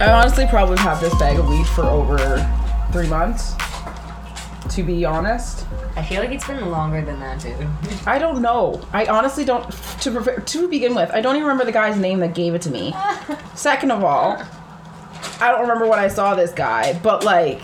I honestly probably have this bag of weed for over three months. To be honest, I feel like it's been longer than that, dude. I don't know. I honestly don't. To prepare, to begin with, I don't even remember the guy's name that gave it to me. Second of all, I don't remember when I saw this guy, but like,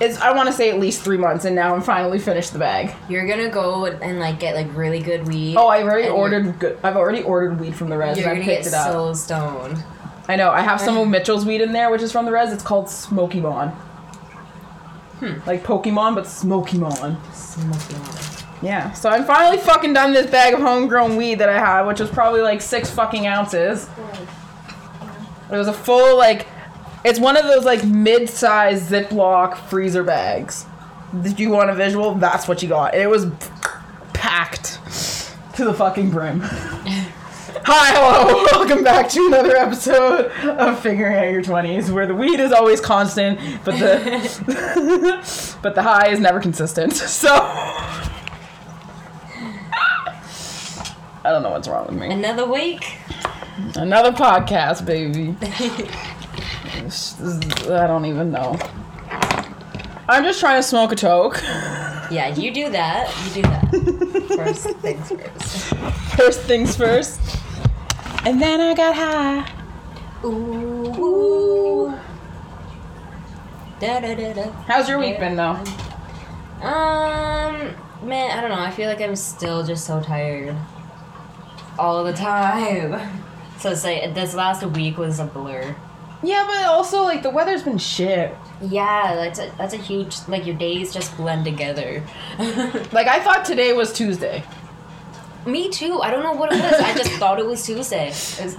it's I want to say at least three months, and now I'm finally finished the bag. You're gonna go and like get like really good weed. Oh, I've already ordered. Good, I've already ordered weed from the res, You're and I gonna get picked it up. so stoned. I know. I have some of Mitchell's weed in there, which is from the res. It's called Smoky Mon. Hmm. Like Pokemon, but Smoky Mon. Yeah. So I'm finally fucking done this bag of homegrown weed that I had, which was probably like six fucking ounces. It was a full like, it's one of those like mid-sized Ziploc freezer bags. Did you want a visual? That's what you got. It was packed to the fucking brim. Hi, hello, welcome back to another episode of Figuring Out Your Twenties, where the weed is always constant, but the but the high is never consistent. So I don't know what's wrong with me. Another week. Another podcast, baby. I don't even know. I'm just trying to smoke a toke. Yeah, you do that. You do that. First things first. First things first. And then I got high. Ooh. ooh. Da da da da. How's your week been though? Um, man, I don't know. I feel like I'm still just so tired. All the time. So it's like this last week was a blur. Yeah, but also like the weather's been shit. Yeah, that's a that's a huge like your days just blend together. Like I thought today was Tuesday. Me too. I don't know what it was. I just thought it was Tuesday. It was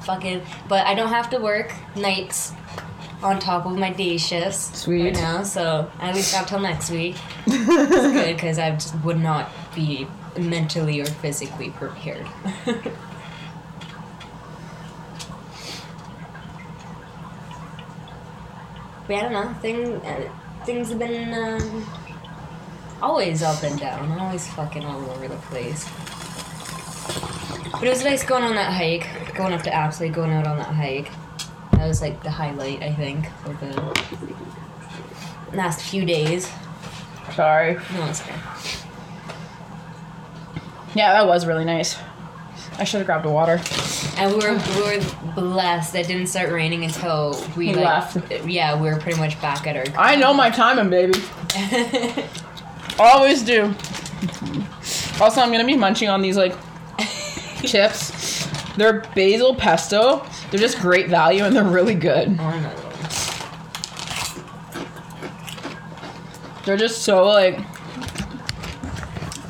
fucking. But I don't have to work nights on top of my day shifts Sweet. right now, so I at least got till next week. It's good because I just would not be mentally or physically prepared. but I don't know. Thing, uh, things have been um, always up and down, always fucking all over the place. But it was nice going on that hike, going up to Apsley, going out on that hike. That was like the highlight, I think, of the last few days. Sorry. No, it's okay. Yeah, that was really nice. I should have grabbed a water. And we were, we were blessed. It didn't start raining until we We like, left. Yeah, we were pretty much back at our. I know my timing, baby. Always do. Also, I'm gonna be munching on these like chips. They're basil pesto. They're just great value and they're really good. Oh, I know. They're just so like.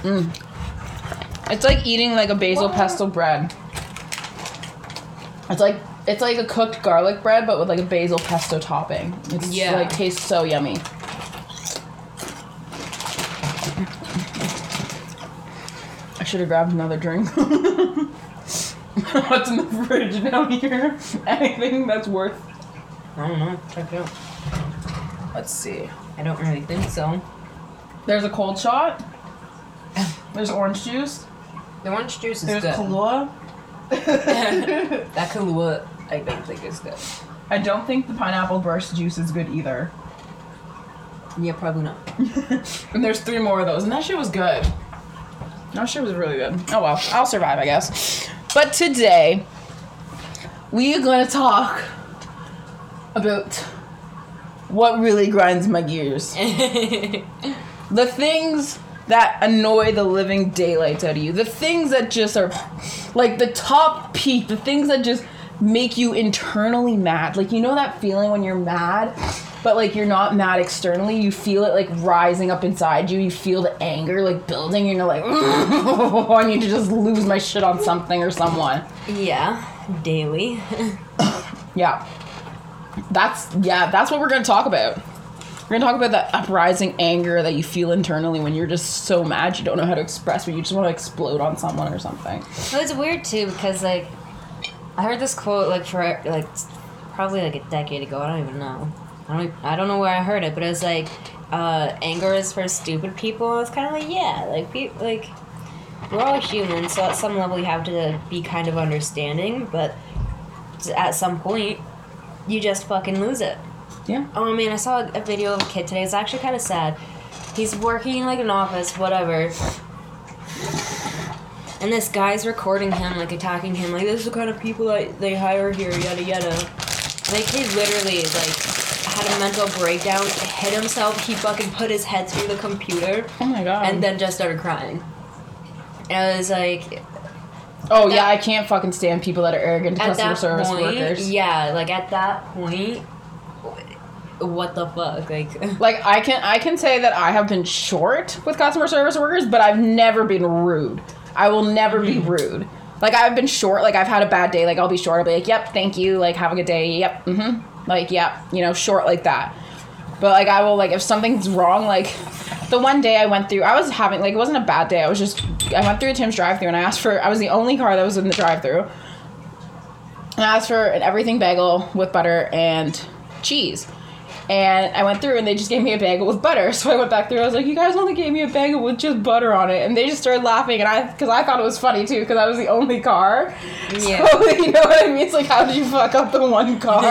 Mm. It's like eating like a basil pesto bread. It's like it's like a cooked garlic bread, but with like a basil pesto topping. It's Yeah. like tastes so yummy. Should have grabbed another drink. What's in the fridge down here? Anything that's worth. I don't know. Check it out. Let's see. I don't really think so. There's a cold shot. There's orange juice. The orange juice is There's good. Kahlua. that Kahlua, I don't think is good. I don't think the pineapple burst juice is good either. Yeah, probably not. And there's three more of those, and that shit was good. That shit was really good. Oh well, I'll survive, I guess. But today, we are gonna talk about what really grinds my gears. the things that annoy the living daylights out of you. The things that just are like the top peak, the things that just make you internally mad. Like you know that feeling when you're mad, but like you're not mad externally, you feel it like rising up inside you. You feel the anger like building and you're like oh, I need to just lose my shit on something or someone. yeah, daily. Yeah. That's yeah, that's what we're gonna talk about. We're gonna talk about that uprising anger that you feel internally when you're just so mad you don't know how to express, but you just want to explode on someone or something. Well, it's weird too because like I heard this quote like for like probably like a decade ago. I don't even know. I don't. I don't know where I heard it, but it was like uh, anger is for stupid people. It's kind of like yeah, like pe- like we're all human, so at some level you have to be kind of understanding, but at some point you just fucking lose it. Yeah. Oh man, I saw a video of a kid today. It's actually kind of sad. He's working in like an office, whatever. And this guy's recording him, like attacking him, like this is the kind of people that they hire here, yada yada. Like he literally like had a mental breakdown, hit himself. He fucking put his head through the computer, Oh my god. and then just started crying. And I was like, oh that- yeah, I can't fucking stand people that are arrogant to customer service point, workers. yeah, like at that point, what the fuck, like. Like I can I can say that I have been short with customer service workers, but I've never been rude. I will never be rude. Like I've been short. Like I've had a bad day. Like I'll be short. I'll be like, "Yep, thank you. Like have a good day. Yep, mm-hmm." Like yep, you know, short like that. But like I will like if something's wrong. Like the one day I went through, I was having like it wasn't a bad day. I was just I went through a Tim's drive-through and I asked for. I was the only car that was in the drive-through. And I asked for an everything bagel with butter and cheese. And I went through and they just gave me a bagel with butter. So I went back through. I was like, you guys only gave me a bagel with just butter on it. And they just started laughing. And I, because I thought it was funny too, because I was the only car. Yeah. So, you know what I mean? It's like, how did you fuck up the one car?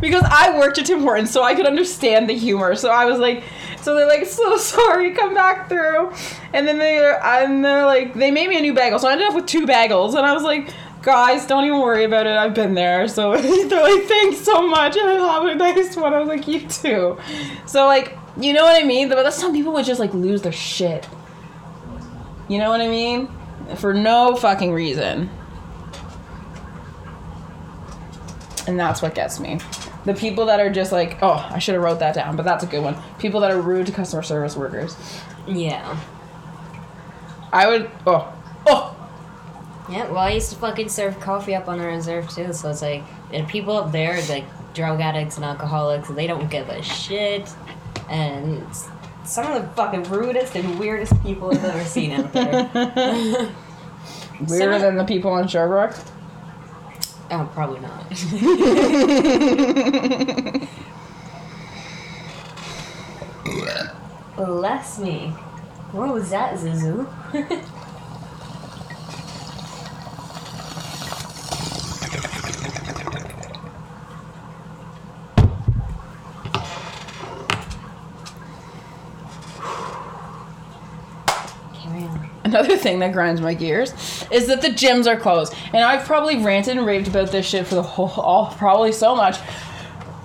because I worked at Tim Hortons, so I could understand the humor. So I was like, so they're like, so sorry, come back through. And then they're, and they're like, they made me a new bagel. So I ended up with two bagels. And I was like, guys, don't even worry about it. I've been there. So they're like, thanks so much. And I have a nice one. I was like, you too. So like, you know what I mean? But that's some people would just like lose their shit. You know what I mean? For no fucking reason. And that's what gets me. The people that are just like, oh, I should have wrote that down, but that's a good one. People that are rude to customer service workers. Yeah. I would, oh, Yeah, well, I used to fucking serve coffee up on the reserve too, so it's like, and people up there, like drug addicts and alcoholics, they don't give a shit. And some of the fucking rudest and weirdest people I've ever seen out there. weirder Some- than the people on Sherbrooke. oh, probably not. Bless me. What was that, Zuzu? Carry on. Another thing that grinds my gears is that the gyms are closed. And I've probably ranted and raved about this shit for the whole, all, probably so much.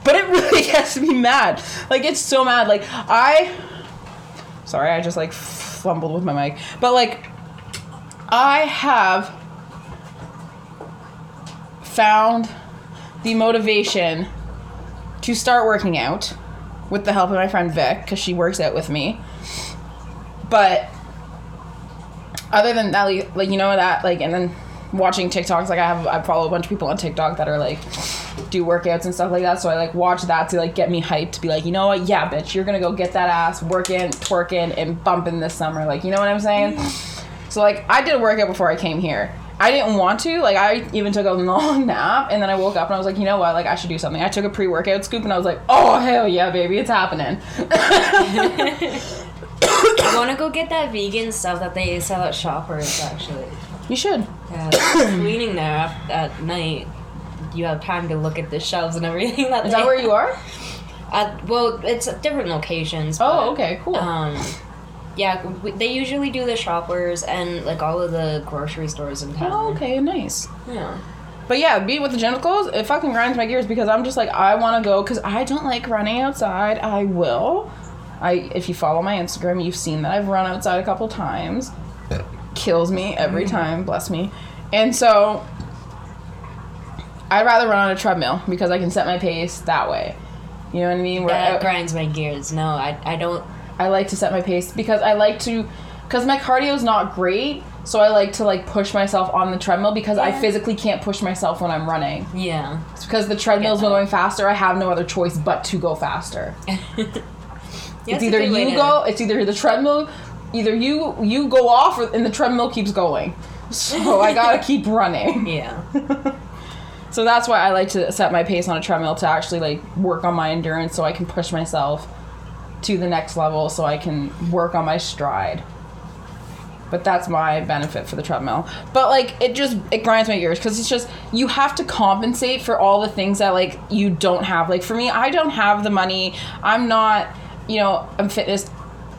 But it really gets me mad. Like, it's so mad. Like, I. Sorry, I just like fumbled with my mic. But, like, I have found the motivation to start working out with the help of my friend Vic, because she works out with me. But other than that, like, like you know that, like, and then watching TikToks, like I have, I follow a bunch of people on TikTok that are like do workouts and stuff like that. So I like watch that to like get me hyped to be like, you know what, yeah, bitch, you're gonna go get that ass working, twerking, and bumping this summer. Like, you know what I'm saying? So like, I did a workout before I came here. I didn't want to. Like, I even took a long nap, and then I woke up and I was like, you know what? Like, I should do something. I took a pre-workout scoop, and I was like, oh hell yeah, baby, it's happening. I want to go get that vegan stuff that they sell at Shoppers, actually. you should. Yeah, cleaning there at, at night, you have time to look at the shelves and everything. That Is that where you are? Uh, well, it's at different locations. Oh, but, okay, cool. Um, yeah, w- they usually do the shoppers and like all of the grocery stores in town. Oh, okay, nice. Yeah. But yeah, being with the clothes, it fucking grinds my gears because I'm just like, I want to go because I don't like running outside. I will. I if you follow my Instagram, you've seen that I've run outside a couple times. Kills me every mm. time, bless me. And so I'd rather run on a treadmill because I can set my pace that way. You know what I mean? Where That I- grinds my gears. No, I, I don't. I like to set my pace because I like to because my cardio is not great, so I like to like push myself on the treadmill because I physically can't push myself when I'm running. Yeah. It's because the treadmill's Get that. going faster. I have no other choice but to go faster. Yeah, it's either you go, it's either the treadmill, either you you go off, or, and the treadmill keeps going. So I gotta keep running. Yeah. So that's why I like to set my pace on a treadmill to actually like work on my endurance, so I can push myself to the next level, so I can work on my stride. But that's my benefit for the treadmill. But like it just it grinds my gears because it's just you have to compensate for all the things that like you don't have. Like for me, I don't have the money. I'm not, you know, I'm fitness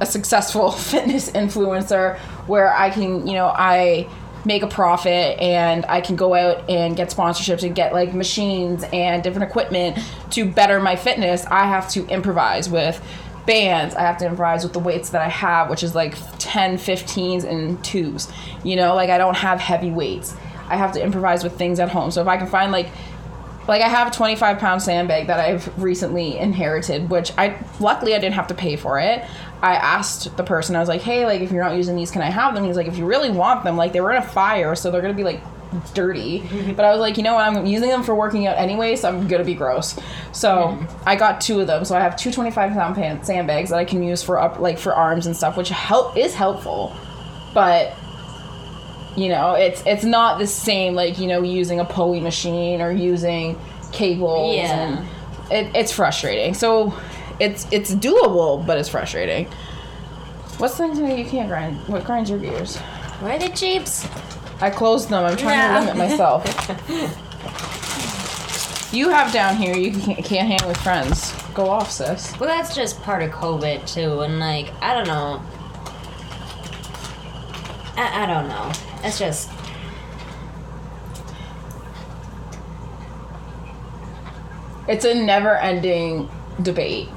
a successful fitness influencer where I can, you know, I make a profit and I can go out and get sponsorships and get like machines and different equipment to better my fitness. I have to improvise with bands. I have to improvise with the weights that I have, which is like 10, 15s and 2s. You know, like I don't have heavy weights. I have to improvise with things at home. So if I can find like like I have a 25 pound sandbag that I've recently inherited, which I luckily I didn't have to pay for it. I asked the person, I was like, hey, like if you're not using these, can I have them? He's like, if you really want them, like they were in a fire, so they're gonna be like dirty. but I was like, you know what, I'm using them for working out anyway, so I'm gonna be gross. So I got two of them. So I have two 25 pound pan- sandbags that I can use for up like for arms and stuff, which help is helpful. But you know, it's it's not the same like, you know, using a pulley machine or using cables Yeah. and it, it's frustrating. So it's it's doable, but it's frustrating. What's the thing that you can't grind? What grinds your gears? Where are the jeeps? I closed them. I'm trying No. to limit myself. you have down here. You can't, can't hang with friends. Go off, sis. Well, that's just part of COVID too, and like I don't know. I, I don't know. It's just It's a never-ending debate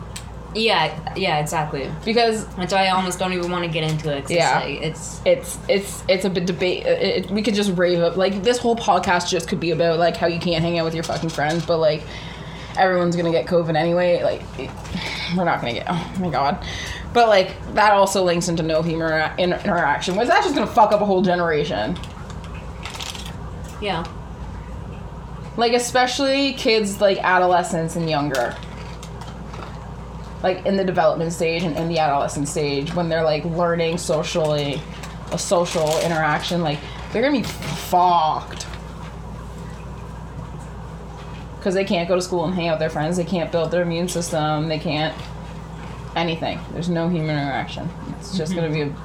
yeah, yeah, exactly. because That's why I almost don't even want to get into it. Yeah. it's, like, it's it's it's it's a bit debate. It, it- we could just rave up like this whole podcast just could be about like how you can't hang out with your fucking friends, but like everyone's gonna get COVID anyway. Like we're not gonna get. Oh my god. But like that also links into no humor inter- interaction, which that's just gonna fuck up a whole generation. yeah. Like especially kids like adolescents and younger. Like in the development stage and in the adolescent stage when they're like learning socially a social interaction, like they're gonna be fucked. Cause they can't go to school and hang out with their friends, they can't build their immune system, they can't anything. There's no human interaction. It's just gonna be a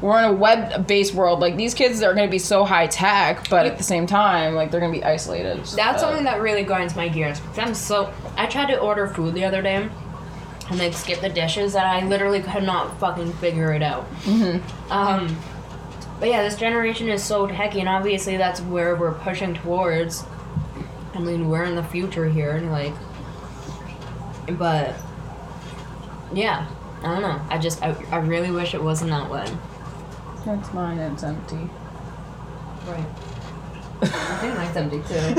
we're in a web-based world. Like these kids are going to be so high tech, but at the same time, like they're going to be isolated. That's something that really grinds my gears. because I'm so. I tried to order food the other day, and they skipped the dishes, and I literally could not fucking figure it out. Mm-hmm. Um, but yeah, this generation is so techy, and obviously that's where we're pushing towards. I mean, we're in the future here, and like, but yeah, I don't know. I just, I, I really wish it wasn't that one. That's mine. It's empty. Right. I think mine's empty too.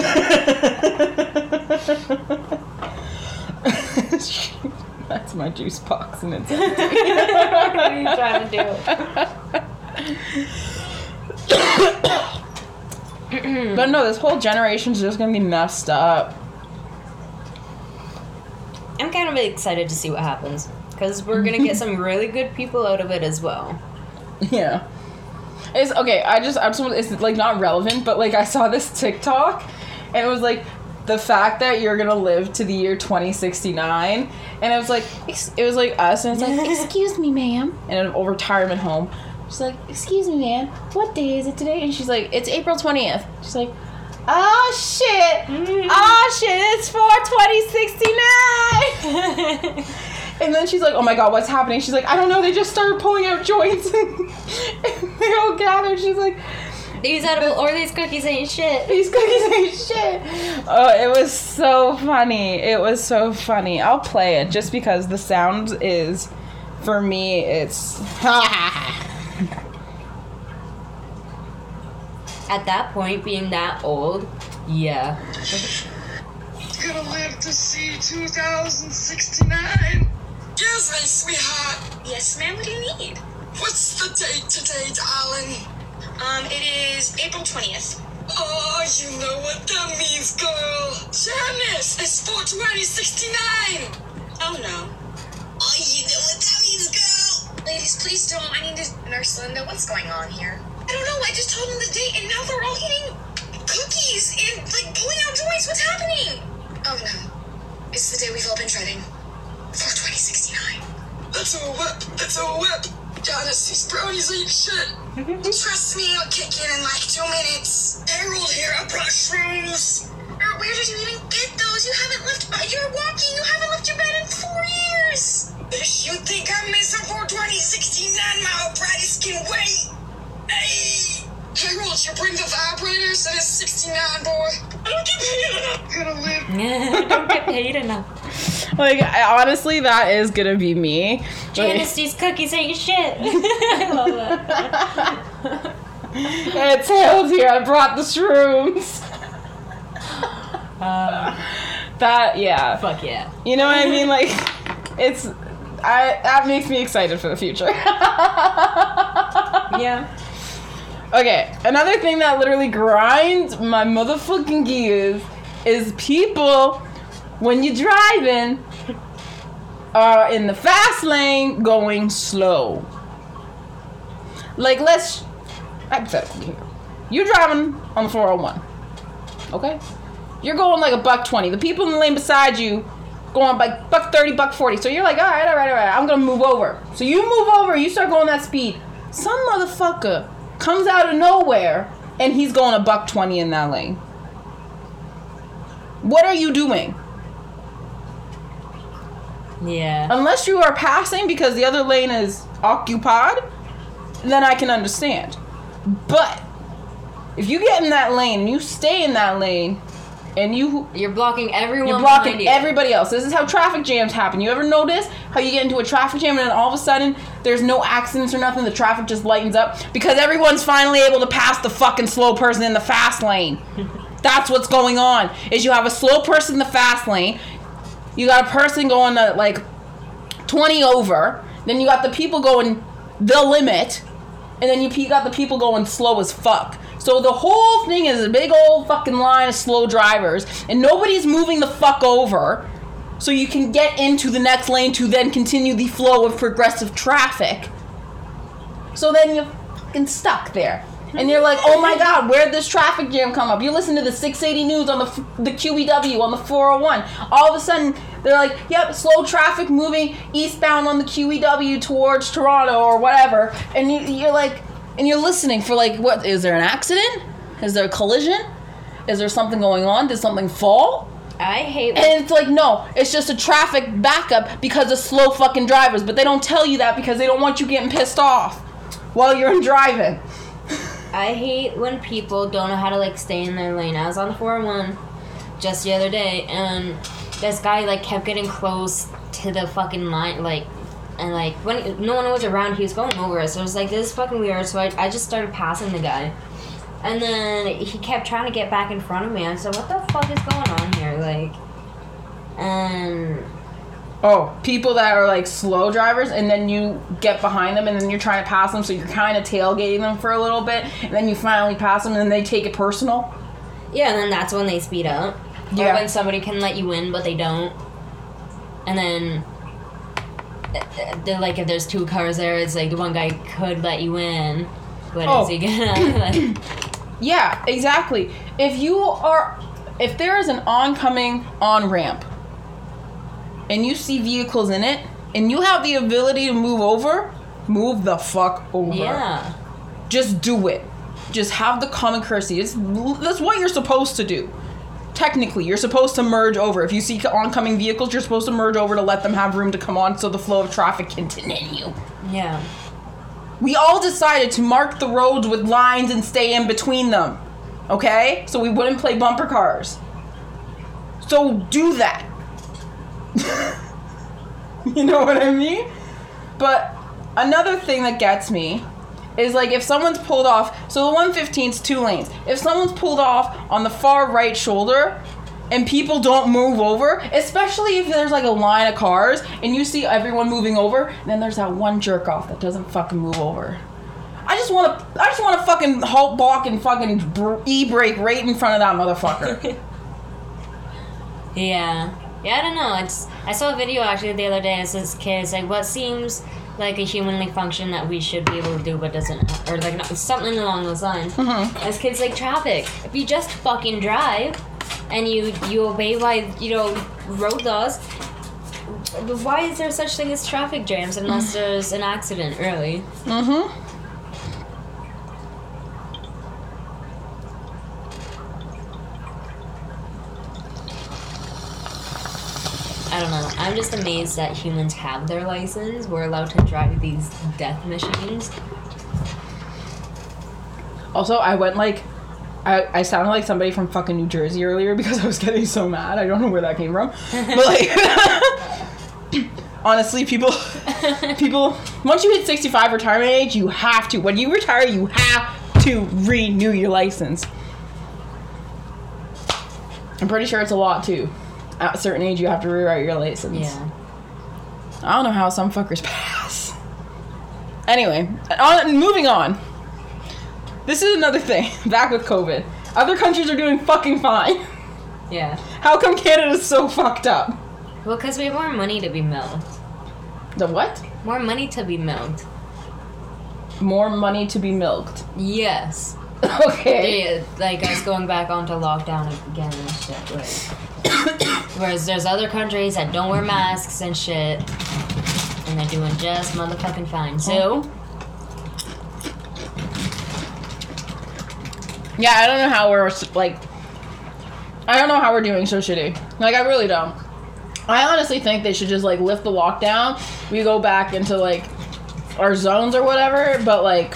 That's my juice box, and it's. what are you trying to do? but no, this whole generation's just gonna be messed up. I'm kind of excited to see what happens because we're gonna get some really good people out of it as well. Yeah. It's okay. I just, I just, it's like not relevant, but like I saw this TikTok, and it was like the fact that you're gonna live to the year 2069, and it was like, it was like us, and it's like, excuse me, ma'am, in a old retirement home. She's like, excuse me, ma'am, what day is it today? And she's like, it's April 20th. She's like, oh shit, oh shit, it's for 2069. And then she's like, "Oh my god, what's happening?" She's like, "I don't know. They just started pulling out joints, and they all gathered." She's like, these edible or these cookies ain't shit. "These cookies ain't shit." Oh, it was so funny. It was so funny. I'll play it just because the sound is, for me, it's. At that point, being that old, yeah. Gonna live to see 2069. Yes, my sweetheart. Yes, ma'am. What do you need? What's the date today, darling? Um, it is April 20th. Oh, you know what that means, girl. Janice, it's 42069. Oh no. Oh, you know what that means, girl. Ladies, please don't. I need to nurse Linda. What's going on here? I don't know. I just told them the date, and now they're all eating cookies and like pulling out joints. What's happening? Oh no. It's the day we've all been dreading. 42069. That's a whip. That's a whip. Goddess, these brownies ain't shit. Trust me, I'll kick in in like two minutes. Harold here, I brought shrooms. Er, where did you even get those? You haven't left. Uh, you're walking. You haven't left your bed in four years. Bitch, you think I'm missing 420, 69 mile Bradis can wait? Hey, Harold, you bring the vibrators and a 69 boy. I don't get paid enough. Gonna live. Don't get paid enough. Like I, honestly, that is gonna be me. Janice, these cookies ain't shit. I love that. it's Harold here. I brought the shrooms. Um, that yeah. Fuck yeah. You know what I mean? Like it's I that makes me excited for the future. Yeah. okay, another thing that literally grinds my motherfucking gears is people when you're driving are in the fast lane going slow. Like let's hypothetically here. You're driving on the 401. Okay? You're going like a buck 20. The people in the lane beside you going like buck 30, buck 40. So you're like, all right, all right, all right, I'm gonna move over. So you move over, you start going that speed. Some motherfucker comes out of nowhere and he's going a buck 20 in that lane. What are you doing? Yeah. Unless you are passing because the other lane is occupied, then I can understand. But if you get in that lane and you stay in that lane and you You're blocking everyone. you're blocking you. everybody else. This is how traffic jams happen. You ever notice how you get into a traffic jam and then all of a sudden there's no accidents or nothing, the traffic just lightens up because everyone's finally able to pass the fucking slow person in the fast lane. That's what's going on. Is you have a slow person in the fast lane, you got a person going to like 20 over, then you got the people going the limit, and then you got the people going slow as fuck. So the whole thing is a big old fucking line of slow drivers, and nobody's moving the fuck over, so you can get into the next lane to then continue the flow of progressive traffic. So then you're fucking stuck there. And you're like, oh my god, where'd this traffic jam come up? You listen to the 680 news on the the QEW on the 401. All of a sudden, they're like, yep, slow traffic moving eastbound on the QEW towards Toronto or whatever. And you, you're like, and you're listening for like, what? Is there an accident? Is there a collision? Is there something going on? Did something fall? I hate. And it's like, no, it's just a traffic backup because of slow fucking drivers. But they don't tell you that because they don't want you getting pissed off while you're driving. I hate when people don't know how to like stay in their lane. I was on the 401 just the other day, and this guy like kept getting close to the fucking line, like, and like when no one was around, he was going over us. So I was like, this is fucking weird. So I, I just started passing the guy, and then he kept trying to get back in front of me. I said, what the fuck is going on here, like, and Oh, people that are like slow drivers, and then you get behind them, and then you're trying to pass them, so you're kind of tailgating them for a little bit, and then you finally pass them, and then they take it personal. Yeah, and then that's when they speed up. Yeah. Or when somebody can let you in, but they don't. And then, they're like, if there's two cars there, it's like the one guy could let you in, but Oh. is he oh. gonna? Yeah, exactly. If you are, if there is an oncoming on ramp, and you see vehicles in it, and you have the ability to move over, move the fuck over. yeah. Just do it. Just have the common courtesy. It's, that's what you're supposed to do. Technically, you're supposed to merge over. If you see oncoming vehicles, you're supposed to merge over to let them have room to come on so the flow of traffic can continue. Yeah. We all decided to mark the roads with lines and stay in between them. Okay? So we wouldn't play bumper cars. So do that. you know what I mean? But another thing that gets me is like if someone's pulled off, so the 115's two lanes. If someone's pulled off on the far right shoulder and people don't move over, especially if there's like a line of cars and you see everyone moving over, then there's that one jerk off that doesn't fucking move over. I just want to, I just want to fucking halt balk and fucking e-brake right in front of that motherfucker. Yeah. Yeah, I don't know. It's I saw a video actually the other day. It's this kid. It's like what seems like a humanly function that we should be able to do, but doesn't, or like not, something along those lines. Mm-hmm. As kids like traffic. If you just fucking drive, and you you obey by you know road laws, why is there such thing as traffic jams unless there's an accident, really? Mm-hmm. I don't know. I'm just amazed that humans have their license. We're allowed to drive these death machines. Also, I went like, I, I sounded like somebody from fucking New Jersey earlier because I was getting so mad. I don't know where that came from, but like, honestly, people, people, once you hit sixty-five retirement age, you have to. When you retire, you have to renew your license. I'm pretty sure it's a lot too. At a certain age, you have to rewrite your license. Yeah. I don't know how some fuckers pass. Anyway, on, moving on. This is another thing. Back with COVID. Other countries are doing fucking fine. Yeah. How come Canada's so fucked up? Well, because we have more money to be milked. The what? More money to be milked. More money to be milked. Yes. Okay. Yeah, like us going back onto lockdown again and shit. Like. Whereas there's other countries that don't wear masks and shit, and they're doing just motherfucking fine. So, Yeah, I don't know how we're like. I don't know how we're doing so shitty. Like, I really don't. I honestly think they should just like lift the lockdown. We go back into like our zones or whatever, but like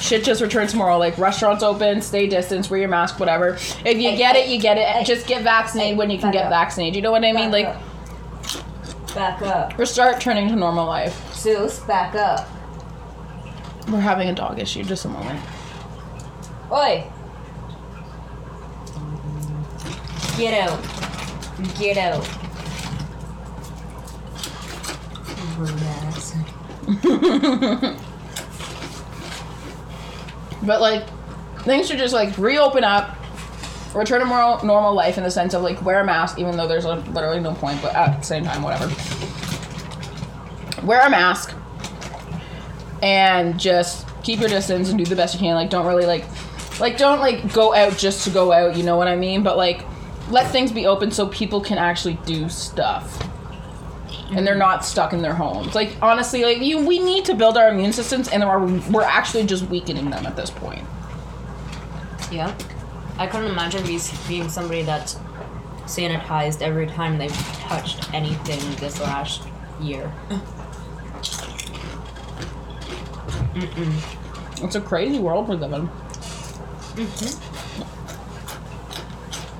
shit just returns tomorrow. Like restaurants open, stay distance, wear your mask, whatever. If you Hey, get it, you get it. hey, just get vaccinated hey, when you can get up. vaccinated. You know what I mean? Like back up. we're start turning to normal life. Zeus, back up. We're having a dog issue. Just a moment. Oi! Get out. Get out. Rude ass. But like things should just like reopen up, return to more normal life in the sense of like wear a mask, even though there's literally no point. But at the same time, whatever. Wear a mask and just keep your distance and do the best you can. Like don't really like like don't like go out just to go out. You know what I mean? But like let things be open so people can actually do stuff. And they're not stuck in their homes. Like honestly, like you, we need to build our immune systems, and are, we're actually just weakening them at this point. Yeah. I couldn't imagine be, being somebody that's sanitized every time they've touched anything this last year. It's a crazy world we live in. Mm-hmm.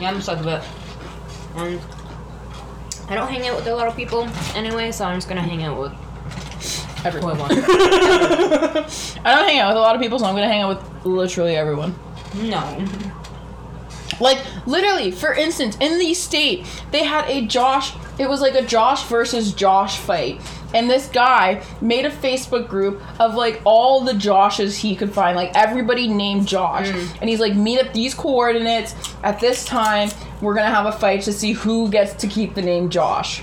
Yeah, I'm sick of it. And I don't hang out with a lot of people anyway, so I'm just gonna hang out with who I Everyone. want. I don't hang out with a lot of people, so I'm gonna hang out with literally everyone. no. Like literally, for instance, in the state, they had a Josh. It was like a Josh versus Josh fight, and this guy made a Facebook group of like all the Joshes he could find, like everybody named Josh, mm. and he's like, meet at these coordinates at this time. We're gonna have a fight to see who gets to keep the name Josh.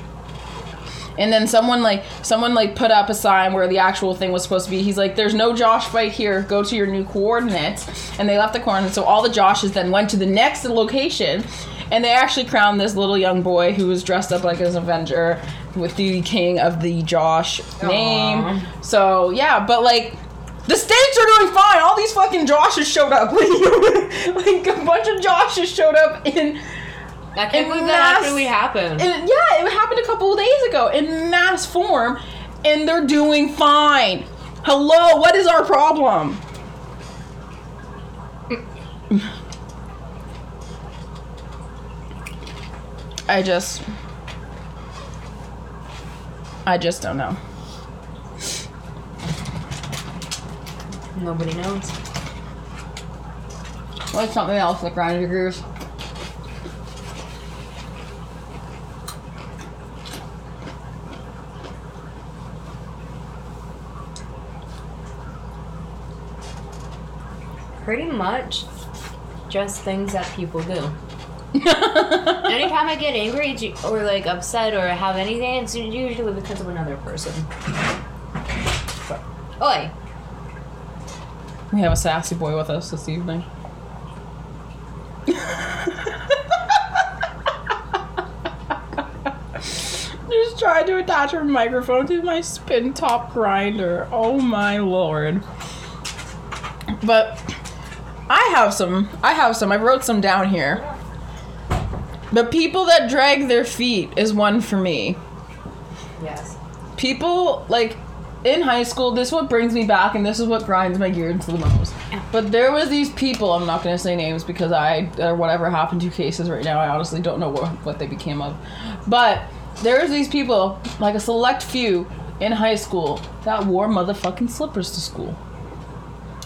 And then someone like someone like put up a sign where the actual thing was supposed to be. He's like, "There's no Josh fight here. Go to your new coordinates." And they left the coordinates. So all the Joshes then went to the next location, and they actually crowned this little young boy who was dressed up like an Avenger with the king of the Josh name. Aw. So yeah, but like. The states are doing fine. All these fucking Joshes showed up. like a bunch of Joshes showed up in I can't In believe that actually happened. and yeah, it happened a couple of days ago in mass form, and they're doing fine. Hello, what is our problem? I just. I just don't know. Nobody knows. What's something else that grinds your gears? Pretty much just things that people do. Anytime I get angry or like upset or have anything, it's usually because of another person. Oi! We have a sassy boy with us this evening. Just tried to attach her microphone to my spin top grinder. Oh my lord. But I have some. I have some. I wrote some down here. The people that drag their feet is one for me. Yes. People like in high school, this is what brings me back and this is what grinds my gears the most. But there was these people, I'm not gonna say names because I or whatever happened to cases right now, I honestly don't know what, what they became of. But there was these people, like a select few in high school, that wore motherfucking slippers to school.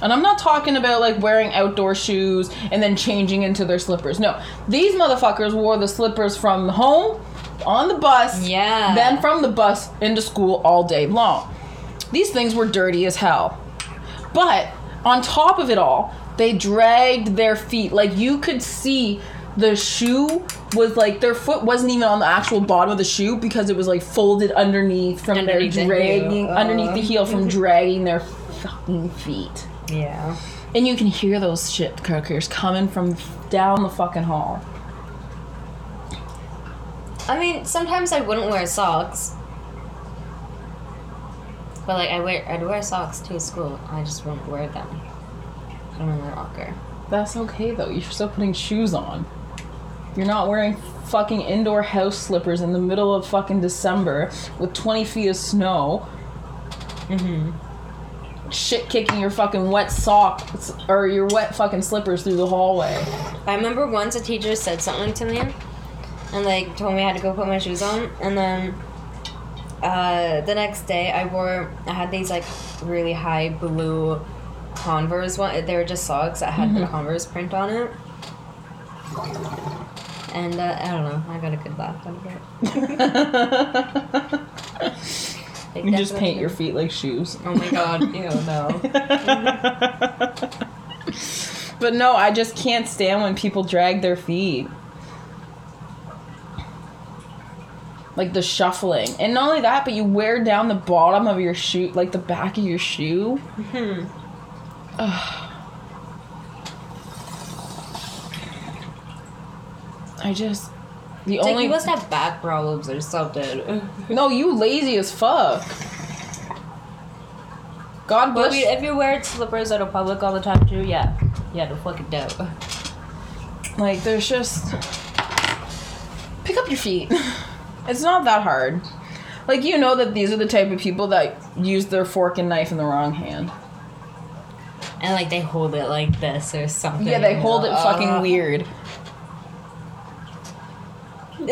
And I'm not talking about like wearing outdoor shoes and then changing into their slippers. No, these motherfuckers wore the slippers from home on the bus, Yeah. then from the bus into school all day long. These things were dirty as hell. But on top of it all, they dragged their feet. Like you could see the shoe was like their foot wasn't even on the actual bottom of the shoe because it was like folded underneath from Underneath the their dragging heel. underneath the heel from dragging their fucking feet. Yeah. And you can hear those shit cookers coming from down the fucking hall. I mean, sometimes I wouldn't wear socks. But like I wear I'd wear socks to school. I just wouldn't wear them. Put them in my locker. That's okay though. You're still putting shoes on. You're not wearing fucking indoor house slippers in the middle of fucking December with 20 feet of snow. Mm-hmm. Shit kicking your fucking wet socks or your wet fucking slippers through the hallway. I remember once a teacher said something to me and like told me I had to go put my shoes on and then uh, the next day I wore I had these like really high blue Converse one they were just socks that had the Converse print on it. And uh, I don't know, I got a good laugh out of it. Like, You just paint your feet like shoes. Oh my god, ew, no. But no, I just can't stand when people drag their feet. Like the shuffling. And not only that, but you wear down the bottom of your shoe, like the back of your shoe. Ugh. Mm-hmm. I just. The It's like you must have back problems or something. no, you lazy as fuck. God But bless we- if you wear slippers out of public all the time too, yeah. Yeah, no fucking doubt. Like, there's just. Pick up your feet. It's not that hard. Like, you know that these are the type of people that use their fork and knife in the wrong hand. And like they hold it like this or something. Yeah, they hold it fucking Uh, weird.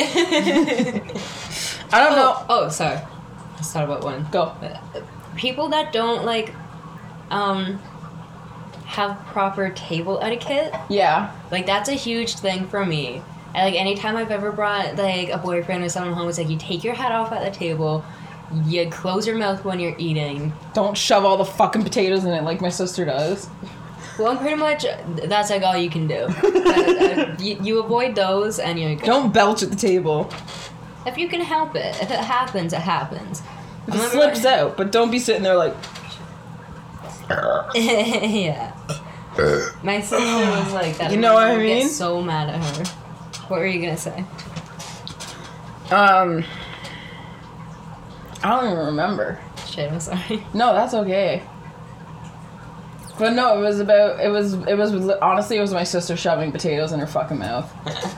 I don't know. oh, oh, sorry. I just thought about one. Go. People that don't like um have proper table etiquette, Yeah. like that's a huge thing for me. And like anytime I've ever brought like a boyfriend or someone home, it's like you take your hat off at the table, you close your mouth when you're eating. Don't shove all the fucking potatoes in it like my sister does. Well, pretty much that's like all you can do. Uh, uh, you, you avoid those and you're good. Don't belch at the table. If you can help it, if it happens, it happens. If it slips out, but don't be sitting there like. yeah. My sister was like that. You know what I mean? so mad at her. What were you gonna say? Um. I don't even remember. Shit, I'm sorry. No, that's okay. But no, it was about it was it was honestly it was my sister shoving potatoes in her fucking mouth.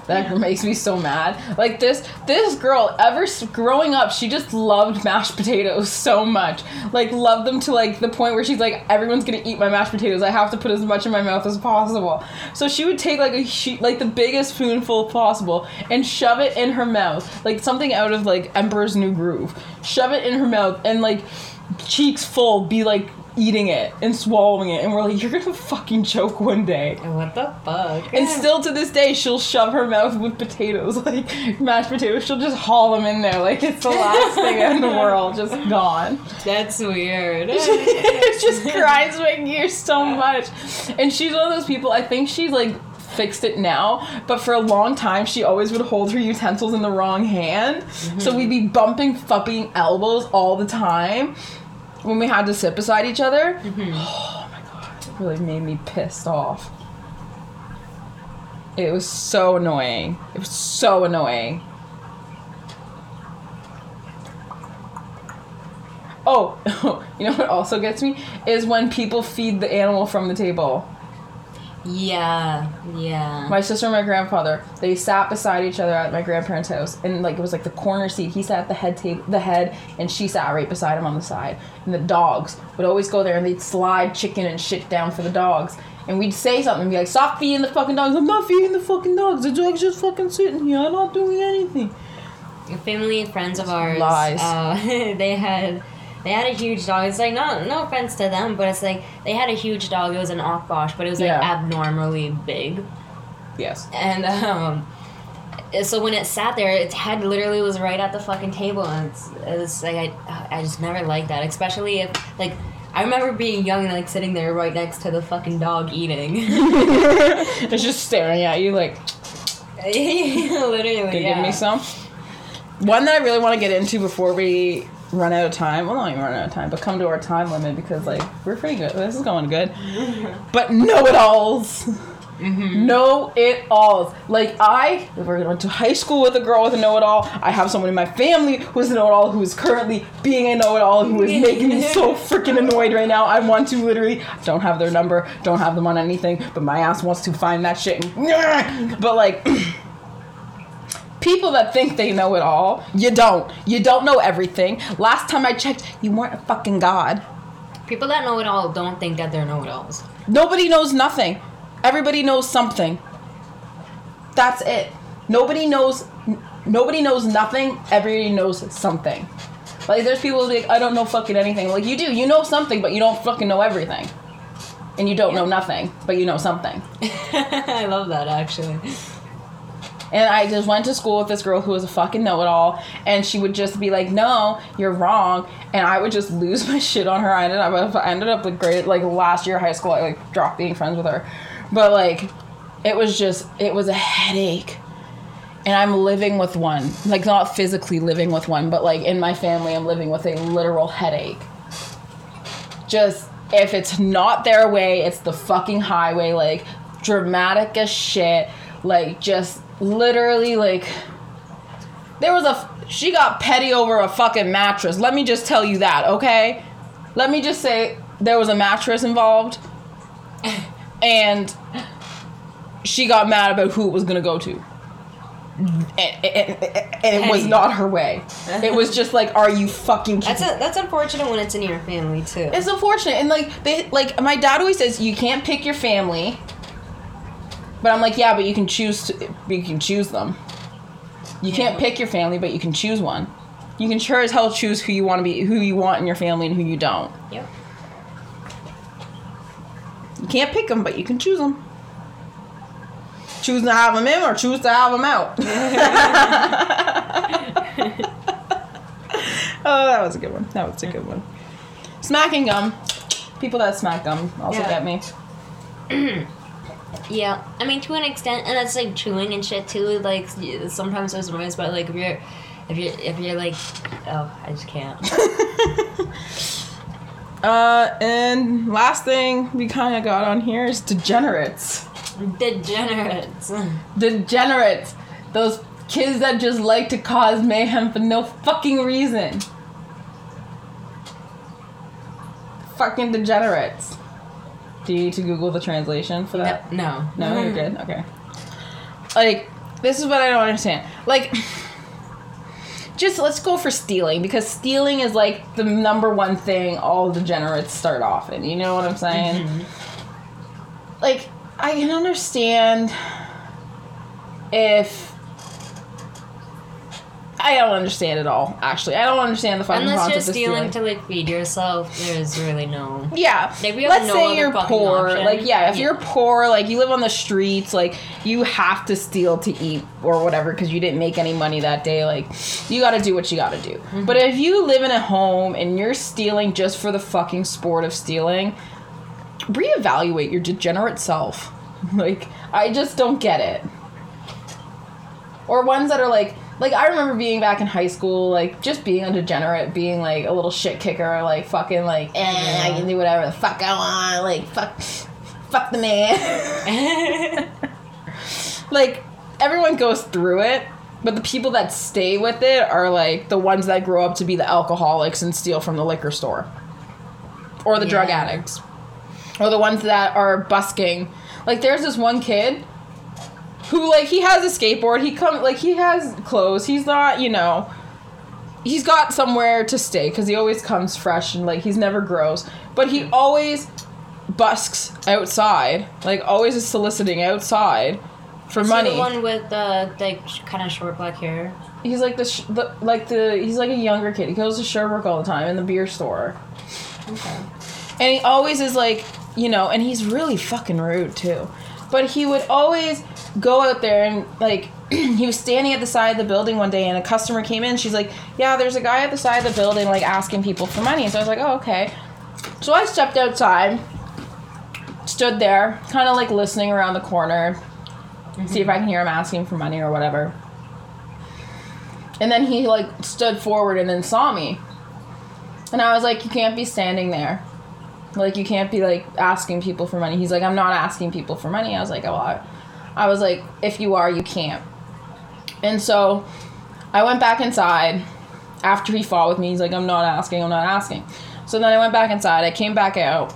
That makes me so mad. Like this this girl ever growing up, she just loved mashed potatoes so much. Like loved them to like the point where she's like everyone's going to eat my mashed potatoes. I have to put as much in my mouth as possible. So she would take like a she, like the biggest spoonful possible and shove it in her mouth. Like something out of like Emperor's New Groove. Shove it in her mouth and like cheeks full be like eating it and swallowing it and we're like you're gonna fucking choke one day. And What the fuck? and still to this day she'll shove her mouth with potatoes like mashed potatoes. She'll just haul them in there like it's the last thing in the world just gone. That's weird. it just grinds my gears so much. And she's one of those people i think she's like fixed it now but for a long time she always would hold her utensils in the wrong hand. So mm-hmm. we'd be bumping fucking elbows all the time when we had to sit beside each other. Mm-hmm. Oh my god it really made me pissed off. It was so annoying. It was so annoying. Oh, you know what also gets me? Is when people feed the animal from the table. Yeah, yeah. My sister and my grandfather, they sat beside each other at my grandparents' house, and like it was like the corner seat. He sat at the head table, the head, and she sat right beside him on the side. And the dogs would always go there, and they'd slide chicken and shit down for the dogs. And we'd say something, and be like, "Stop feeding the fucking dogs! I'm not feeding the fucking dogs. The dog's just fucking sitting here. I'm not doing anything." family and friends of ours Lies. Uh, they had they had a huge dog it's like no no offense to them but it's like they had a huge dog it was an Akbash but it was like Yeah. abnormally big Yes. and um so when it sat there its head literally was right at the fucking table and it's, it's like I, I just never liked that especially if like I remember being young and like sitting there right next to the fucking dog eating it's just staring at you like, literally "Can you yeah. give me some?" One that I really want to get into before we run out of time. Well, not even run out of time, but come to our time limit because like we're pretty good. This is going good. But know-it-alls. Know-it-alls. Mm-hmm. Like I went to high school with a girl with a know-it-all. I have someone in my family who's a know-it-all who is currently being a know-it-all who is making me so freaking annoyed right now. I want to literally don't have their number, don't have them on anything, but my ass wants to find that shit. And, but like. people that think they know it all, you don't. You don't know everything. Last time I checked, you weren't a fucking god. people that know it all don't think that they're know-it-alls Nobody knows nothing. Everybody knows something. That's it. Nobody knows nobody knows nothing. Everybody knows something. Like there's people who be like, I don't know fucking anything. Like you do, you know something, but you don't fucking know everything. And you don't know nothing, but you know something. I love that actually. And I just went to school with this girl who was a fucking know it all, and she would just be like, "No, you're wrong," and I would just lose my shit on her. I ended up, I ended up like great, like last year of high school, I like dropped being friends with her, but like, it was just, it was a headache, and I'm living with one, like not physically living with one, but like in my family, I'm living with a literal headache. Just if it's not their way, it's the fucking highway, like dramatic as shit, like just literally like there was a she got petty over a fucking mattress. Let me just tell you that, okay? Let me just say there was a mattress involved and she got mad about who it was gonna go to. And, and- and- and it was not her way. It was just like, are you fucking kidding That's a, that's unfortunate when it's in your family too. it's unfortunate, and like they like my dad always says, you can't pick your family. But I'm like, yeah, but you can choose. To, you can choose them. You can't pick your family, but you can choose one. You can sure as hell choose who you want to be, who you want in your family, and who you don't. Yep. You can't pick them, but you can choose them. Choose to have them in or choose to have them out. oh, that was a good one. That was a good one. Smacking gum. People that smack gum also Yeah. get me. Yeah, I mean to an extent, and that's like chewing and shit too. Like sometimes there's noise, but like if you're, if you're, if you're like, oh, I just can't. Uh, and last thing we kind of got on here is degenerates. Degenerates. Degenerates. Those kids that just like to cause mayhem for no fucking reason. Fucking degenerates. Do you need to Google the translation for that? No. No, you're mm-hmm. good. Okay. Like, this is what I don't understand. Like, just let's go for stealing because stealing is like the number one thing all degenerates start off in. You know what I'm saying? Mm-hmm. Like, I can understand if. I don't understand it all, actually. I don't understand the fucking Unless you're stealing stealing. to like feed yourself, there's really no. Yeah. Like, we have Let's no say other you're poor. option. Like, yeah, if Yeah. you're poor, like you live on the streets, like you have to steal to eat or whatever because you didn't make any money that day. Like, you got to do what you got to do. Mm-hmm. But if you live in a home and you're stealing just for the fucking sport of stealing, reevaluate your degenerate self. Like, I just don't get it. Or ones that are like, like I remember being back in high school, like just being a degenerate, being like a little shit kicker, like fucking like, eh, I can do whatever the fuck I want, like fuck, fuck the man. like everyone goes through it, But the people that stay with it are like the ones that grow up to be the alcoholics and steal from the liquor store. Or the drug addicts. Or the ones that are busking. Like there's this one kid who like he has a skateboard, he come like he has clothes. He's not, you know, he's got somewhere to stay cuz he always comes fresh and like he's never gross. But he always busks outside, like always is soliciting outside for Is he money. The one with the like kind of short black hair. He's like the, sh- the like the he's like a younger kid. He goes to Sherbrooke all the time in the beer store, Okay. and he always is like you know, and he's really fucking rude too. But he would always go out there and like he was standing at the side of the building one day, and a customer came in. She's like, "Yeah, there's a guy at the side of the building like asking people for money." So I was like, "Oh, okay." So I stepped outside, stood there, kind of like listening around the corner, see if I can hear him asking for money or whatever. And then he like stood forward and then saw me. And I was like, you can't be standing there. Like you can't be like asking people for money. He's like, I'm not asking people for money. I was like, oh, I, I was like, if you are, you can't. And so I went back inside after he fought with me. He's like, I'm not asking, I'm not asking. So then I went back inside. I came back out.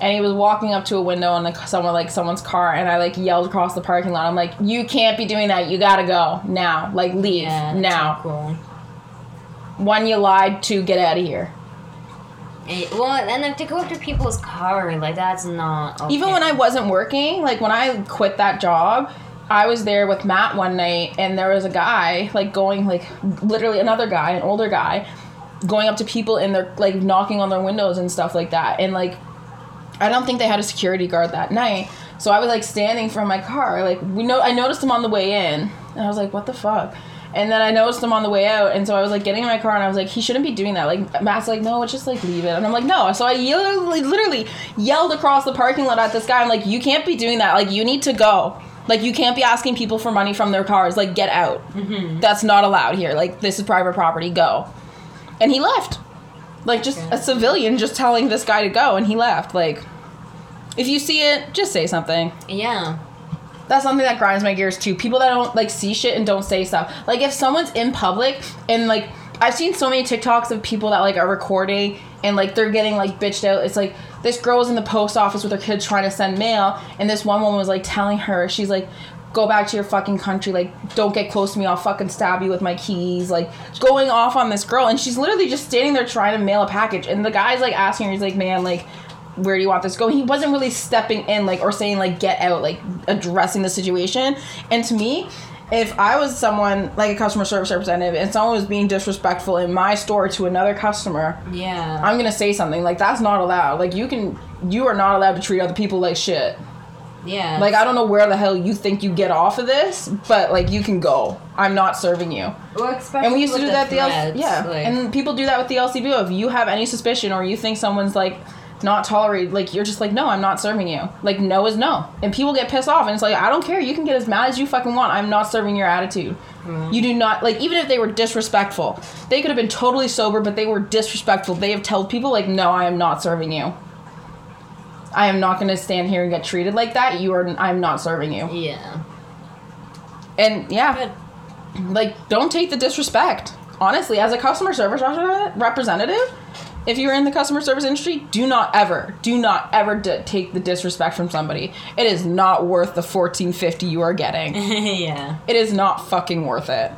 And he was walking up to a window in like someone like someone's car, and I like yelled across the parking lot. I'm like, "You can't be doing that. You gotta go now. Like leave Yeah. now." cool. One, you lied. Two, get out of here. Eh, well, and then to go to people's car, like that's not. Okay. Even when I wasn't working, like when I quit that job, I was there with Matt one night, and there was a guy like going like literally another guy, an older guy, going up to people and they're like knocking on their windows and stuff like that, and like I don't think they had a security guard that night. So I was like standing from my car, like we know I noticed him on the way in, and I was like, what the fuck. And then I noticed him on the way out, and so I was like getting in my car, and I was like, he shouldn't be doing that. Like Matt's like, no, it's just like leave it, and I'm like, no. So I literally, literally yelled across the parking lot at this guy. I'm like, you can't be doing that. Like you need to go. Like you can't be asking people for money from their cars. Like get out. Mm-hmm. That's not allowed here. Like this is private property. Go. And he left. Like just a civilian just telling this guy to go, and he left. Like if you see it, just say something. Yeah. That's something that grinds my gears too. People that don't like see shit and don't say stuff. Like if someone's in public and like I've seen so many TikToks of people that like are recording and like they're getting like bitched out. It's like this girl was in the post office with her kids trying to send mail and this one woman was like telling her she's like go back to your fucking country like don't get close to me I'll fucking stab you with my keys like going off on this girl and she's literally just standing there trying to mail a package and the guy's like asking her he's like man like where do you want this to go? He wasn't really stepping in like or saying like get out, like addressing the situation. And to me, if I was someone like a customer service representative and someone was being disrespectful in my store to another customer, Yeah. I'm gonna say something. Like that's not allowed. Like you can you are not allowed to treat other people like shit. yeah. Like I don't know where the hell you think you get off of this, but like you can go. I'm not serving you. Well, especially And we used to do that at the L- yeah, like- and people do that with the LCBO. If you have any suspicion or you think someone's like not tolerated, like you're just like, no, I'm not serving you. Like no is no, and people get pissed off, and it's like I don't care. You can get as mad as you fucking want. I'm not serving your attitude. Mm-hmm. You do not like even if they were disrespectful, they could have been totally sober, but they were disrespectful. They have told people like, no, I am not serving you. I am not going to stand here and get treated like that. You are. I'm not serving you. yeah. And yeah, Good. like don't take the disrespect honestly as a customer service representative if you're in the customer service industry do not ever do not ever d- take the disrespect from somebody. It is not worth the 1450 you are getting. Yeah. it is not fucking worth it.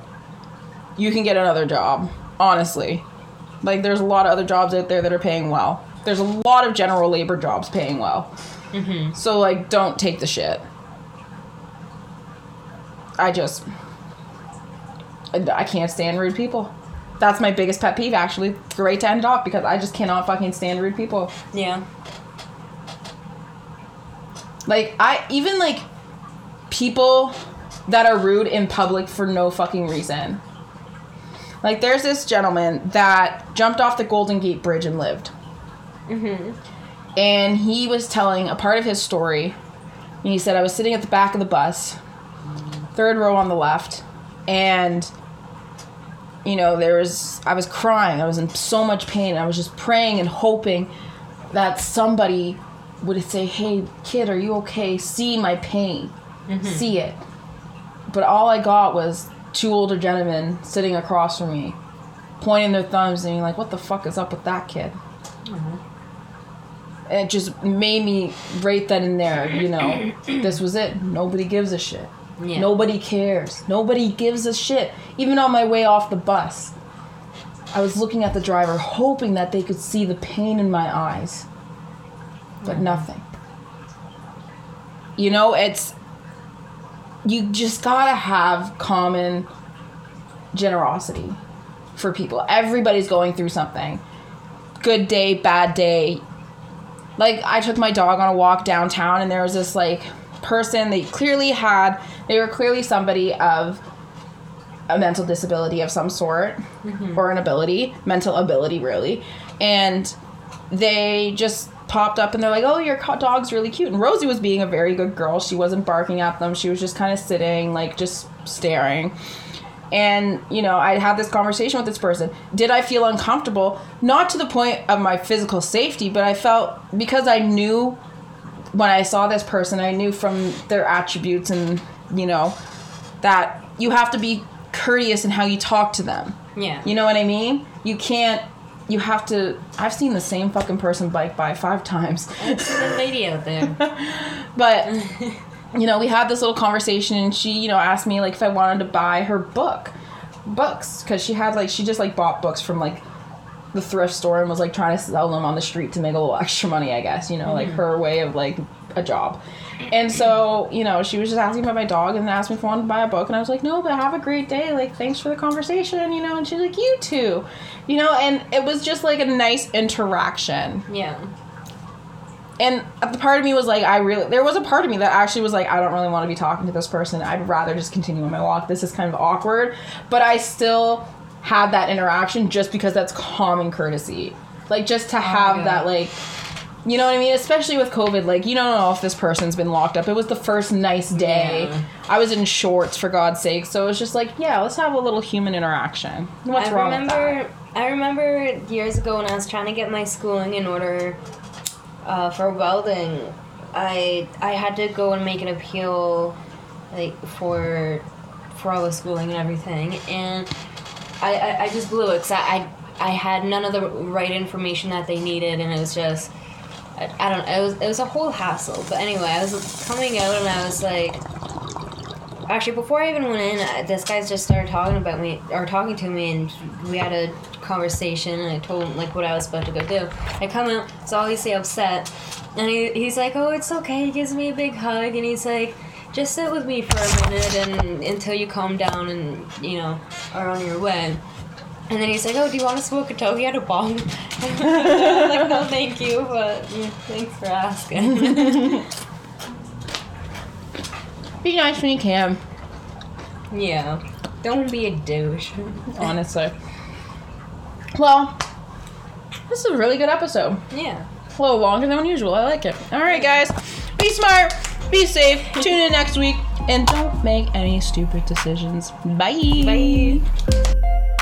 You can get another job honestly. Like there's a lot of other jobs out there that are paying well. There's a lot of general labor jobs paying well. Mm-hmm. So like don't take the shit. I just I- I can't stand rude people. That's my biggest pet peeve, actually. Great to end it off because I just cannot fucking stand rude people. Yeah. Like, I even like people that are rude in public for no fucking reason. Like, there's this gentleman that jumped off the Golden Gate Bridge and lived. Mhm. And he was telling a part of his story. And he said, I was sitting at the back of the bus, third row on the left, and you know, there was I was crying. I was in so much pain. I was just praying and hoping that somebody would say, "Hey, kid, are you okay? See my pain. Mm-hmm. See it." But all I got was two older gentlemen sitting across from me, pointing their thumbs and being like, "What the fuck is up with that kid?" And it just made me right then and there, you know, this was it. Nobody gives a shit. Yeah. Nobody cares. Nobody gives a shit. Even on my way off the bus, I was looking at the driver, hoping that they could see the pain in my eyes. But nothing. You know, it's. You just gotta have common generosity for people. Everybody's going through something. Good day, bad day. Like, I took my dog on a walk downtown, and there was this, like, person they clearly had, they were clearly somebody of a mental disability of some sort mm-hmm. or an ability, mental ability, really. And they just popped up and they're like, "Oh, your dog's really cute." And Rosie was being a very good girl. She wasn't barking at them. She was just kind of sitting, like just staring. And you know, I had this conversation with this person. Did I feel uncomfortable? Not to the point of my physical safety, but I felt because I knew when I saw this person, I knew from their attributes and you know that you have to be courteous in how you talk to them. Yeah. You know what I mean? You can't. You have to. I've seen the same fucking person bike by five times. There's a lady out there. But you know, we had this little conversation, and she, you know, asked me like if I wanted to buy her book, books, because she had like she just like bought books from like the thrift store and was like trying to sell them on the street to make a little extra money, I guess. You know, like mm-hmm. her way of like a job. And so, you know, she was just asking about my dog and asked me if I wanted to buy a book, and I was like, no, but have a great day. Like, thanks for the conversation, you know. And she's like, you too, you know. And it was just like a nice interaction Yeah. and the part of me was like, I really, there was a part of me that actually was like, I don't really want to be talking to this person. I'd rather just continue on my walk. This is kind of awkward. But I still had that interaction just because that's common courtesy. Like, just to have yeah. that, like, you know what I mean? Especially with COVID, like, you don't know if this person's been locked up. It was the first nice day. Yeah. I was in shorts, for God's sake. So it was just like, yeah, let's have a little human interaction. What's I wrong remember with that? I remember years ago when I was trying to get my schooling in order uh, for welding. I I had to go and make an appeal like for for all the schooling and everything and I, I, I just blew it because I, I I had none of the right information that they needed and it was just I, I don't know it was it was a whole hassle but anyway I was coming out and I was like Actually, before I even went in, this guy just started talking about me or talking to me, and we had a conversation. And I told him like what I was about to go do. I come out, it's obviously upset, and he, he's like, "Oh, it's okay." He gives me a big hug, and he's like, "Just sit with me for a minute, and until you calm down and you know are on your way." And then he's like, "Oh, do you want to smoke a toke? He had a bong." I'm like, "No, thank you, but mm, thanks for asking." Be nice when you can, yeah, don't be a douche. honestly. Well, this is a really good episode. Yeah. A little longer than usual. I like it. All right, guys. Be smart. Be safe. Tune in next week. And don't make any stupid decisions. Bye. Bye.